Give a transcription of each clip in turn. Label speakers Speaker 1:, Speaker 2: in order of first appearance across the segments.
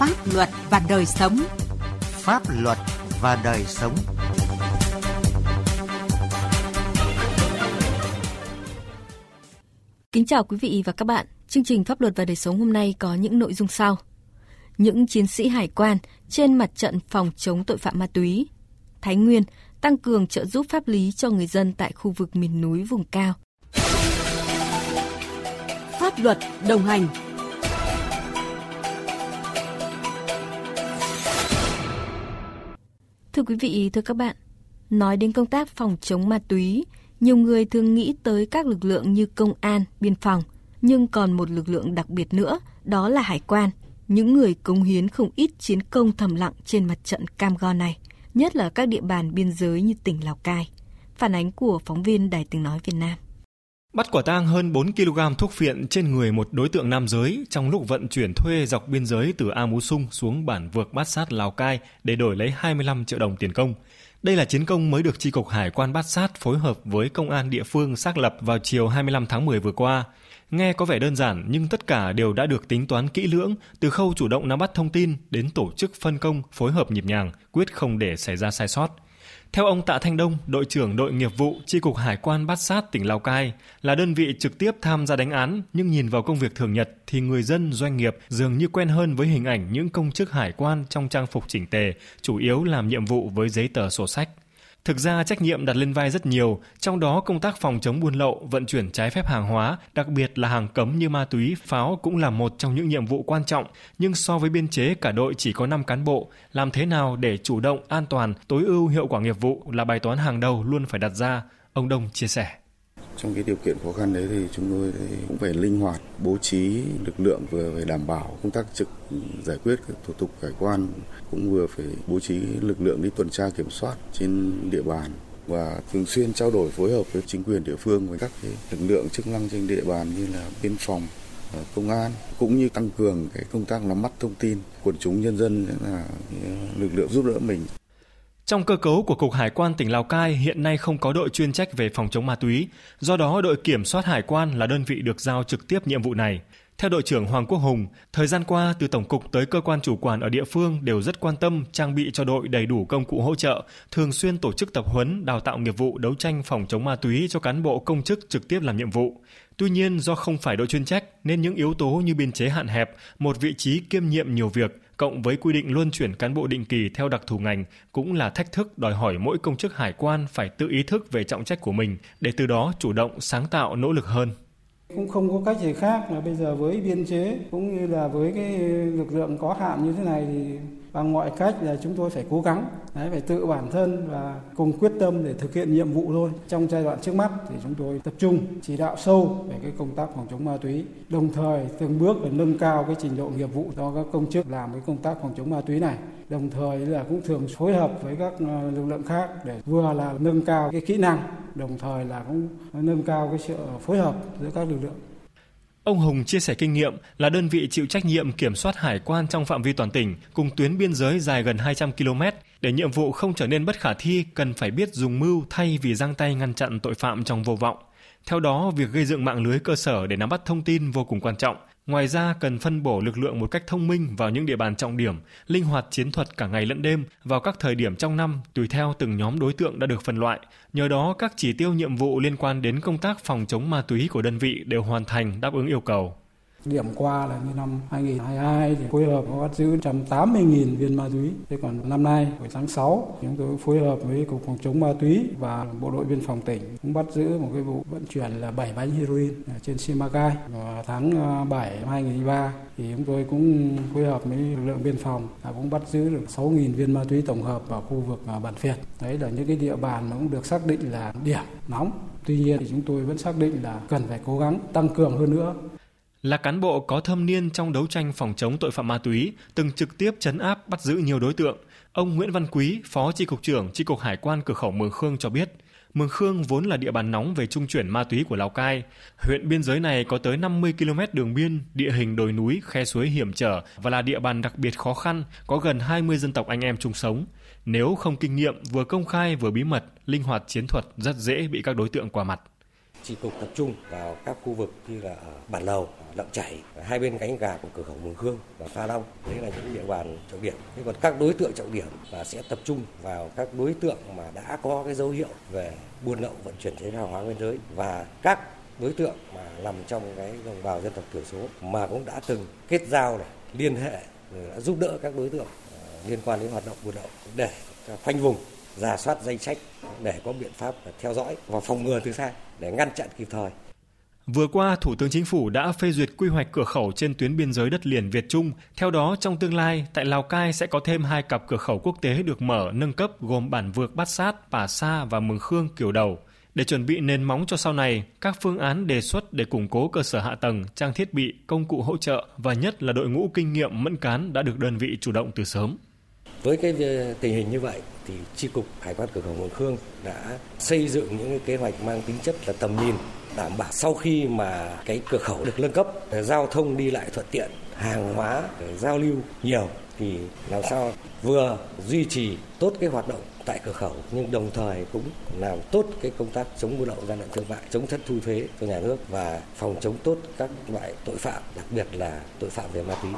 Speaker 1: Pháp luật và đời sống.
Speaker 2: Pháp luật và đời sống.
Speaker 3: Kính chào quý vị và các bạn. Chương trình Pháp luật và đời sống hôm nay có những nội dung sau. Những chiến sĩ hải quan trên mặt trận phòng chống tội phạm ma túy. Thái Nguyên tăng cường trợ giúp pháp lý cho người dân tại khu vực miền núi vùng cao.
Speaker 1: Pháp luật đồng hành
Speaker 3: Thưa quý vị, thưa các bạn, nói đến công tác phòng chống ma túy, nhiều người thường nghĩ tới các lực lượng như công an, biên phòng, nhưng còn một lực lượng đặc biệt nữa, đó là hải quan, những người cống hiến không ít chiến công thầm lặng trên mặt trận cam go này, nhất là các địa bàn biên giới như tỉnh Lào Cai. Phản ánh của phóng viên Đài Tiếng Nói Việt Nam.
Speaker 4: Bắt quả tang hơn 4 kg thuốc phiện trên người một đối tượng nam giới trong lúc vận chuyển thuê dọc biên giới từ A Mú Sung xuống bản vượt Bát Sát Lào Cai để đổi lấy 25 triệu đồng tiền công. Đây là chiến công mới được tri cục Hải quan Bát Sát phối hợp với công an địa phương xác lập vào chiều 25 tháng 10 vừa qua. Nghe có vẻ đơn giản nhưng tất cả đều đã được tính toán kỹ lưỡng từ khâu chủ động nắm bắt thông tin đến tổ chức phân công phối hợp nhịp nhàng, quyết không để xảy ra sai sót. Theo ông Tạ Thanh Đông, đội trưởng đội nghiệp vụ Chi cục Hải quan Bát Sát tỉnh Lào Cai, là đơn vị trực tiếp tham gia đánh án, nhưng nhìn vào công việc thường nhật thì người dân doanh nghiệp dường như quen hơn với hình ảnh những công chức hải quan trong trang phục chỉnh tề, chủ yếu làm nhiệm vụ với giấy tờ sổ sách. Thực ra trách nhiệm đặt lên vai rất nhiều, trong đó công tác phòng chống buôn lậu, vận chuyển trái phép hàng hóa, đặc biệt là hàng cấm như ma túy, pháo cũng là một trong những nhiệm vụ quan trọng. Nhưng so với biên chế cả đội chỉ có 5 cán bộ, làm thế nào để chủ động, an toàn, tối ưu hiệu quả nghiệp vụ là bài toán hàng đầu luôn phải đặt ra. Ông Đông chia sẻ.
Speaker 5: Trong cái điều kiện khó khăn đấy thì chúng tôi cũng phải linh hoạt, bố trí lực lượng vừa phải đảm bảo công tác trực, giải quyết các thủ tục hải quan, cũng vừa phải bố trí lực lượng đi tuần tra kiểm soát trên địa bàn và thường xuyên trao đổi, phối hợp với chính quyền địa phương, với các cái lực lượng chức năng trên địa bàn như là biên phòng ờ, công an, cũng như tăng cường cái công tác nắm bắt thông tin quần chúng nhân dân là lực lượng giúp đỡ mình
Speaker 4: trong cơ cấu của Cục Hải quan tỉnh Lào Cai hiện nay không có đội chuyên trách về phòng chống ma túy, do đó đội kiểm soát hải quan là đơn vị được giao trực tiếp nhiệm vụ này. Theo đội trưởng Hoàng Quốc Hùng, thời gian qua từ tổng cục tới cơ quan chủ quản ở địa phương đều rất quan tâm trang bị cho đội đầy đủ công cụ hỗ trợ, thường xuyên tổ chức tập huấn, đào tạo nghiệp vụ đấu tranh phòng chống ma túy cho cán bộ công chức trực tiếp làm nhiệm vụ. Tuy nhiên do không phải đội chuyên trách nên những yếu tố như biên chế hạn hẹp, một vị trí kiêm nhiệm nhiều việc cộng với quy định luân chuyển cán bộ định kỳ theo đặc thù ngành cũng là thách thức đòi hỏi mỗi công chức hải quan phải tự ý thức về trọng trách của mình, để từ đó chủ động, sáng tạo, nỗ lực hơn.
Speaker 6: Cũng không có cách gì khác là bây giờ với biên chế cũng như là với cái lực lượng có hạn như thế này thì bằng mọi cách là chúng tôi phải cố gắng đấy, phải tự bản thân và cùng quyết tâm để thực hiện nhiệm vụ thôi. Trong giai đoạn trước mắt thì chúng tôi tập trung chỉ đạo sâu về cái công tác phòng chống ma túy đồng thời từng bước để nâng cao cái trình độ nghiệp vụ cho các công chức làm cái công tác phòng chống ma túy này. Đồng thời là cũng thường phối hợp với các ờ, lực lượng khác để vừa là nâng cao cái kỹ năng đồng thời là cũng nâng cao cái sự phối hợp giữa các lực lượng.
Speaker 4: Ông Hùng chia sẻ kinh nghiệm là đơn vị chịu trách nhiệm kiểm soát hải quan trong phạm vi toàn tỉnh cùng tuyến biên giới dài gần 200 km để nhiệm vụ không trở nên bất khả thi cần phải biết dùng mưu thay vì giang tay ngăn chặn tội phạm trong vô vọng. Theo đó, việc gây dựng mạng lưới cơ sở để nắm bắt thông tin vô cùng quan trọng. Ngoài ra, cần phân bổ lực lượng một cách thông minh vào những địa bàn trọng điểm, linh hoạt chiến thuật cả ngày lẫn đêm vào các thời điểm trong năm tùy theo từng nhóm đối tượng đã được phân loại. Nhờ đó, các chỉ tiêu nhiệm vụ liên quan đến công tác phòng chống ma túy của đơn vị đều hoàn thành đáp ứng yêu cầu.
Speaker 6: Điểm qua là như năm 2022 thì phối hợp bắt giữ 180.000 viên ma túy. Thế còn năm nay, hồi tháng 6, chúng tôi phối hợp với Cục Phòng chống ma túy và Bộ đội Biên phòng tỉnh cũng bắt giữ một cái vụ vận chuyển là 7 bánh heroin trên Simacai. Và tháng à, 7 năm 2023 thì chúng tôi cũng phối hợp với lực lượng biên phòng là cũng bắt giữ được 6.000 viên ma túy tổng hợp ở khu vực à, bản Việt. Đấy là những cái địa bàn mà cũng được xác định là điểm nóng. Tuy nhiên thì chúng tôi vẫn xác định là cần phải cố gắng tăng cường hơn nữa
Speaker 4: là cán bộ có thâm niên trong đấu tranh phòng chống tội phạm ma túy, từng trực tiếp chấn áp bắt giữ nhiều đối tượng. Ông Nguyễn Văn Quý, Phó tri cục trưởng tri cục Hải quan cửa khẩu Mường Khương cho biết, Mường Khương vốn là địa bàn nóng về trung chuyển ma túy của Lào Cai. Huyện biên giới này có tới 50 km đường biên, địa hình đồi núi, khe suối hiểm trở và là địa bàn đặc biệt khó khăn, có gần 20 dân tộc anh em chung sống. Nếu không kinh nghiệm, vừa công khai vừa bí mật, linh hoạt chiến thuật rất dễ bị các đối tượng qua mặt
Speaker 7: chỉ cục tập trung vào các khu vực như là ở Bản Lầu, lộng Chảy, hai bên cánh gà của cửa khẩu Mường Khương và Pha Long. Đấy là những địa bàn trọng điểm. Thế còn các đối tượng trọng điểm là sẽ tập trung vào các đối tượng mà đã có cái dấu hiệu về buôn lậu vận chuyển trái hàng hóa biên giới và các đối tượng mà nằm trong cái đồng bào dân tộc thiểu số mà cũng đã từng kết giao này, liên hệ rồi đã giúp đỡ các đối tượng ờ, liên quan đến hoạt động buôn lậu để khoanh vùng giả soát danh sách để có biện pháp theo dõi và phòng ngừa từ xa để ngăn chặn kịp thời.
Speaker 4: Vừa qua, Thủ tướng Chính phủ đã phê duyệt quy hoạch cửa khẩu trên tuyến biên giới đất liền Việt Trung. Theo đó, trong tương lai, tại Lào Cai sẽ có thêm hai cặp cửa khẩu quốc tế được mở nâng cấp gồm Bản Vược Bát Sát, Pà Sa và Mường Khương Kiều Đầu. Để chuẩn bị nền móng cho sau này, các phương án đề xuất để củng cố cơ sở hạ tầng, trang thiết bị, công cụ hỗ trợ và nhất là đội ngũ kinh nghiệm mẫn cán đã được đơn vị chủ động từ sớm.
Speaker 7: Với cái ờ, tình hình như vậy thì tri cục hải quan cửa khẩu Mường Khương đã xây dựng những cái kế hoạch mang tính chất là tầm nhìn, đảm bảo sau khi mà cái cửa khẩu được nâng cấp ờ, giao thông đi lại thuận tiện, hàng hóa ờ, giao lưu nhiều thì làm sao vừa duy trì tốt cái hoạt động tại cửa khẩu nhưng đồng thời cũng làm tốt cái công tác chống buôn lậu gian lận thương mại, chống thất thu thuế cho nhà nước và phòng chống tốt các loại tội phạm, đặc biệt là tội phạm về ma túy.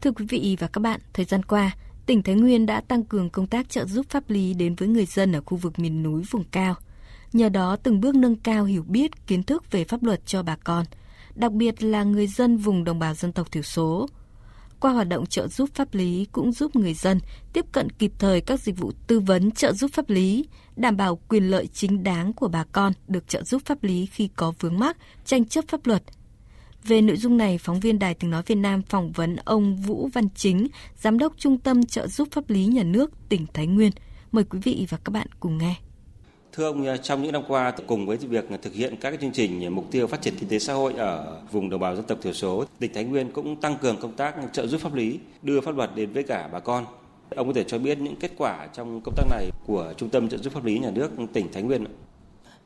Speaker 3: Thưa quý vị và các bạn, thời gian qua, tỉnh Thái Nguyên đã tăng cường công tác trợ giúp pháp lý đến với người dân ở khu vực miền núi vùng cao. Nhờ đó từng bước nâng cao hiểu biết, kiến thức về pháp luật cho bà con, đặc biệt là người dân vùng đồng bào dân tộc thiểu số. Qua hoạt động trợ giúp pháp lý cũng giúp người dân tiếp cận kịp thời các dịch vụ tư vấn trợ giúp pháp lý, đảm bảo quyền lợi chính đáng của bà con được trợ giúp pháp lý khi có vướng mắc, tranh chấp pháp luật – về nội dung này, phóng viên Đài Tiếng Nói Việt Nam phỏng vấn ông Vũ Văn Chính, Giám đốc Trung tâm Trợ giúp Pháp lý Nhà nước tỉnh Thái Nguyên. Mời quý vị và các bạn cùng nghe.
Speaker 8: Thưa ông, trong những năm qua, cùng với việc thực hiện các chương trình mục tiêu phát triển kinh tế xã hội ở vùng đồng bào dân tộc thiểu số, tỉnh Thái Nguyên cũng tăng cường công tác trợ giúp pháp lý, đưa pháp luật đến với cả bà con. Ông có thể cho biết những kết quả trong công tác này của Trung tâm trợ giúp pháp lý nhà nước tỉnh Thái Nguyên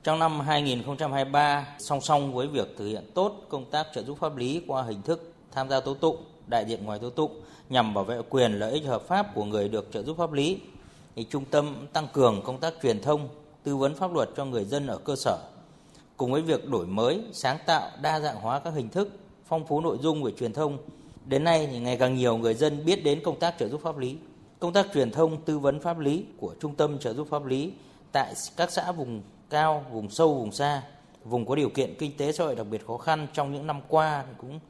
Speaker 9: trong năm 2023, song song với việc thực hiện tốt công tác trợ giúp pháp lý qua hình thức tham gia tố tụng, đại diện ngoài tố tụng nhằm bảo vệ quyền lợi ích hợp pháp của người được trợ giúp pháp lý, thì trung tâm tăng cường công tác truyền thông, tư vấn pháp luật cho người dân ở cơ sở. Cùng với việc đổi mới, sáng tạo, đa dạng hóa các hình thức, phong phú nội dung về truyền thông, đến nay thì ngày càng nhiều người dân biết đến công tác trợ giúp pháp lý. Công tác truyền thông tư vấn pháp lý của Trung tâm trợ giúp pháp lý tại các xã vùng cao, vùng sâu, vùng xa, vùng có điều kiện kinh tế xã hội đặc biệt khó khăn trong những năm qua thì cũng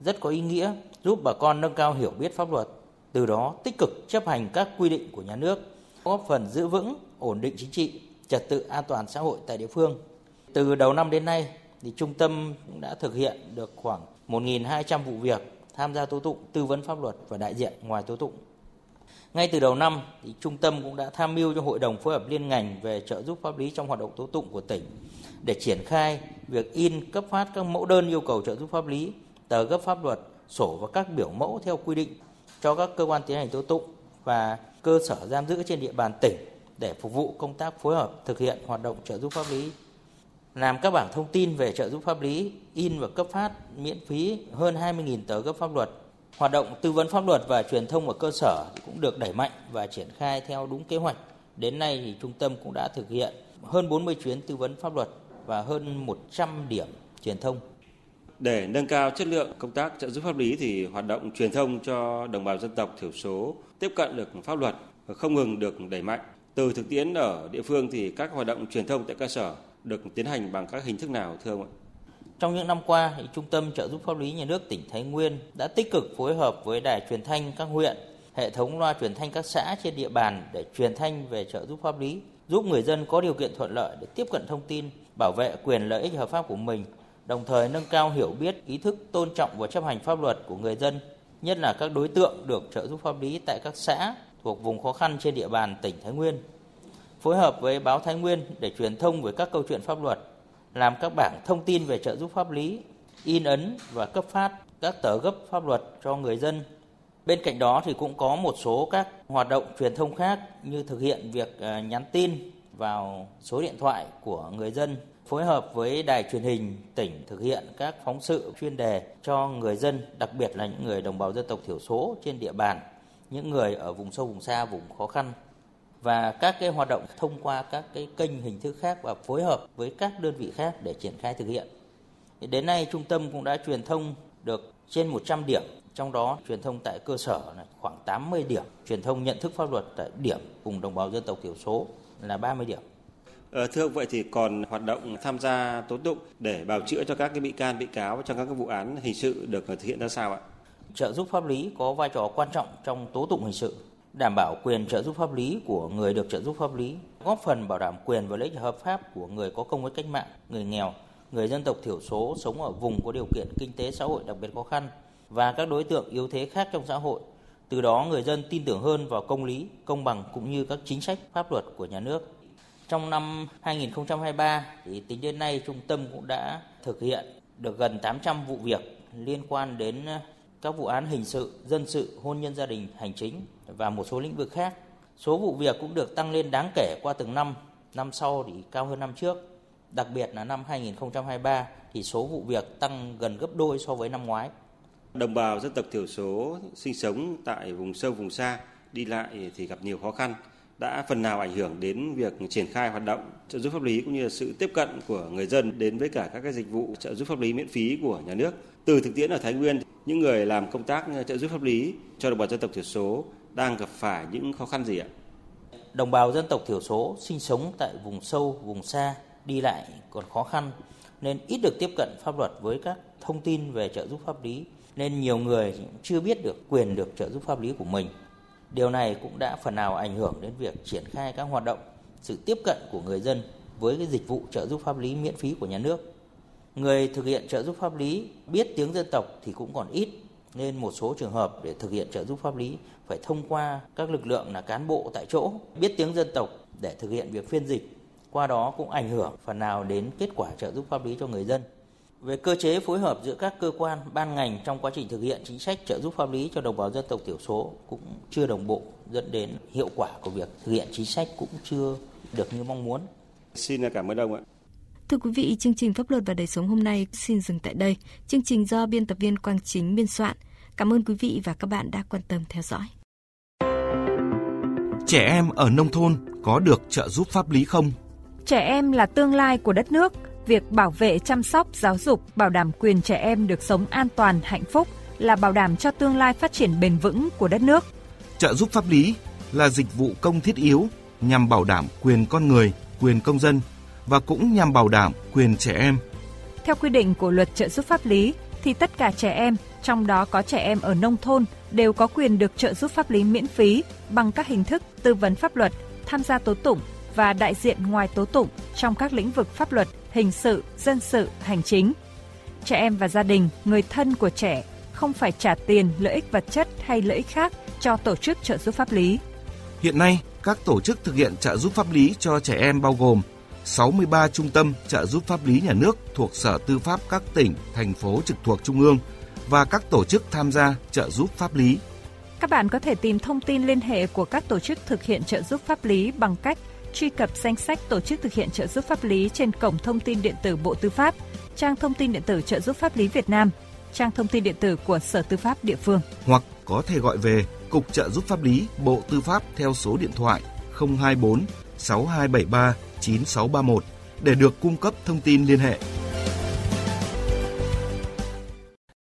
Speaker 9: rất có ý nghĩa giúp bà con nâng cao hiểu biết pháp luật, từ đó tích cực chấp hành các quy định của nhà nước, góp phần giữ vững ổn định chính trị, trật tự an toàn xã hội tại địa phương. Từ đầu năm đến nay thì trung tâm cũng đã thực hiện được khoảng 1.200 vụ việc tham gia tố tụng, tư vấn pháp luật và đại diện ngoài tố tụng ngay từ đầu năm, thì trung tâm cũng đã tham mưu cho Hội đồng phối hợp liên ngành về trợ giúp pháp lý trong hoạt động tố tụng của tỉnh để triển khai việc in cấp phát các mẫu đơn yêu cầu trợ giúp pháp lý, tờ gấp pháp luật, sổ và các biểu mẫu theo quy định cho các cơ quan tiến hành tố tụng và cơ sở giam giữ trên địa bàn tỉnh để phục vụ công tác phối hợp thực hiện hoạt động trợ giúp pháp lý. Làm các bảng thông tin về trợ giúp pháp lý, in và cấp phát miễn phí hơn 20.000 tờ gấp pháp luật Hoạt động tư vấn pháp luật và truyền thông ở cơ sở cũng được đẩy mạnh và triển khai theo đúng kế hoạch. Đến nay thì trung tâm cũng đã thực hiện hơn 40 chuyến tư vấn pháp luật và hơn 100 điểm truyền thông.
Speaker 8: Để nâng cao chất lượng công tác trợ giúp pháp lý thì hoạt động truyền thông cho đồng bào dân tộc thiểu số tiếp cận được pháp luật không ngừng được đẩy mạnh. Từ thực tiễn ở địa phương thì các hoạt động truyền thông tại cơ sở được tiến hành bằng các hình thức nào, thưa ông ạ?
Speaker 9: Trong những năm qua, Trung tâm trợ giúp pháp lý nhà nước tỉnh Thái Nguyên đã tích cực phối hợp với đài truyền thanh các huyện, hệ thống loa truyền thanh các xã trên địa bàn để truyền thanh về trợ giúp pháp lý, giúp người dân có điều kiện thuận lợi để tiếp cận thông tin, bảo vệ quyền lợi ích hợp pháp của mình, đồng thời nâng cao hiểu biết, ý thức tôn trọng và chấp hành pháp luật của người dân, nhất là các đối tượng được trợ giúp pháp lý tại các xã thuộc vùng khó khăn trên địa bàn tỉnh Thái Nguyên. Phối hợp với báo Thái Nguyên để truyền thông về các câu chuyện pháp luật, làm các bảng thông tin về trợ giúp pháp lý, in ấn và cấp phát các tờ gấp pháp luật cho người dân. Bên cạnh đó thì cũng có một số các hoạt động truyền thông khác như thực hiện việc à, nhắn tin vào số điện thoại của người dân, phối hợp với đài truyền hình tỉnh thực hiện các phóng sự chuyên đề cho người dân, đặc biệt là những người đồng bào dân tộc thiểu số trên địa bàn những người ở vùng sâu vùng xa, vùng khó khăn và các cái hoạt động thông qua các cái kênh hình thức khác và phối hợp với các đơn vị khác để triển khai thực hiện. Đến nay trung tâm cũng đã truyền thông được trên 100 điểm, trong đó truyền thông tại cơ sở là khoảng 80 điểm, truyền thông nhận thức pháp luật tại điểm vùng đồng bào dân tộc thiểu số là 30 điểm.
Speaker 8: Ờ, thưa ông vậy thì còn hoạt động tham gia tố tụng để bào chữa cho các cái bị can bị cáo trong các cái vụ án hình sự được thực hiện ra sao ạ?
Speaker 9: Trợ giúp pháp lý có vai trò quan trọng trong tố tụng hình sự, đảm bảo quyền trợ giúp pháp lý của người được trợ giúp pháp lý, góp phần bảo đảm quyền và lợi ích hợp pháp của người có công với cách mạng, người nghèo, người dân tộc thiểu số sống ở vùng có điều kiện kinh tế xã hội đặc biệt khó khăn và các đối tượng yếu thế khác trong xã hội. Từ đó người dân tin tưởng hơn vào công lý, công bằng cũng như các chính sách pháp luật của nhà nước. Trong năm 2023 thì tính đến nay trung tâm cũng đã thực hiện được gần 800 vụ việc liên quan đến các vụ án hình sự, dân sự, hôn nhân gia đình, hành chính và một số lĩnh vực khác. Số vụ việc cũng được tăng lên đáng kể qua từng năm, năm sau thì cao hơn năm trước. Đặc biệt là năm 2023 thì số vụ việc tăng gần gấp đôi so với năm ngoái.
Speaker 8: Đồng bào dân tộc thiểu số sinh sống tại vùng sâu vùng xa đi lại thì gặp nhiều khó khăn đã phần nào ảnh hưởng đến việc triển khai hoạt động trợ giúp pháp lý cũng như là sự tiếp cận của người dân đến với cả các cái dịch vụ trợ giúp pháp lý miễn phí của nhà nước. Từ thực tiễn ở Thái Nguyên, những người làm công tác ờ, trợ giúp pháp lý cho đồng bào dân tộc thiểu số đang gặp phải những khó khăn gì ạ?
Speaker 9: Đồng bào dân tộc thiểu số sinh sống tại vùng sâu, vùng xa, đi lại còn khó khăn nên ít được tiếp cận pháp luật với các thông tin về trợ giúp pháp lý nên nhiều người chưa biết được quyền được trợ giúp pháp lý của mình. Điều này cũng đã phần nào ảnh hưởng đến việc triển khai các hoạt động, sự tiếp cận của người dân với cái dịch vụ trợ giúp pháp lý miễn phí của nhà nước. Người thực hiện trợ giúp pháp lý biết tiếng dân tộc thì cũng còn ít, nên một số trường hợp để thực hiện trợ giúp pháp lý phải thông qua các lực lượng là cán bộ tại chỗ biết tiếng dân tộc để thực hiện việc phiên dịch. Qua đó cũng ảnh hưởng phần nào đến kết quả trợ giúp pháp lý cho người dân. Về cơ chế phối hợp giữa các cơ quan, ban ngành trong quá trình thực hiện chính sách trợ giúp pháp lý cho đồng bào dân tộc thiểu số cũng chưa đồng bộ dẫn đến hiệu quả của việc thực hiện chính sách cũng chưa được như mong muốn.
Speaker 8: Xin cảm ơn ông ạ.
Speaker 3: Thưa quý vị, chương trình Pháp luật và đời sống hôm nay xin dừng tại đây. Chương trình do biên tập viên Quang Chính biên soạn. Cảm ơn quý vị và các bạn đã quan tâm theo dõi.
Speaker 10: Trẻ em ở nông thôn có được trợ giúp pháp lý không?
Speaker 11: Trẻ em là tương lai của đất nước. Việc bảo vệ, chăm sóc, giáo dục, bảo đảm quyền trẻ em được sống an toàn, hạnh phúc là bảo đảm cho tương lai phát triển bền vững của đất nước.
Speaker 10: Trợ giúp pháp lý là dịch vụ công thiết yếu nhằm bảo đảm quyền con người, quyền công dân và cũng nhằm bảo đảm quyền trẻ em.
Speaker 11: Theo quy định của luật trợ giúp pháp lý thì tất cả trẻ em, trong đó có trẻ em ở nông thôn đều có quyền được trợ giúp pháp lý miễn phí bằng các hình thức tư vấn pháp luật, tham gia tố tụng và đại diện ngoài tố tụng trong các lĩnh vực pháp luật, hình sự, dân sự, hành chính. Trẻ em và gia đình, người thân của trẻ không phải trả tiền, lợi ích vật chất hay lợi ích khác cho tổ chức trợ giúp pháp lý.
Speaker 10: Hiện nay, các tổ chức thực hiện trợ giúp pháp lý cho trẻ em bao gồm 63 trung tâm trợ giúp pháp lý nhà nước thuộc Sở Tư pháp các tỉnh, thành phố trực thuộc Trung ương và các tổ chức tham gia trợ giúp pháp lý.
Speaker 11: Các bạn có thể tìm thông tin liên hệ của các tổ chức thực hiện trợ giúp pháp lý bằng cách truy cập danh sách tổ chức thực hiện trợ giúp pháp lý trên cổng thông tin điện tử Bộ Tư pháp, trang thông tin điện tử trợ giúp pháp lý Việt Nam, trang thông tin điện tử của Sở Tư pháp địa phương.
Speaker 10: Hoặc có thể gọi về Cục trợ giúp pháp lý Bộ Tư pháp theo số điện thoại 024 6273 9631 để được cung cấp thông tin liên hệ.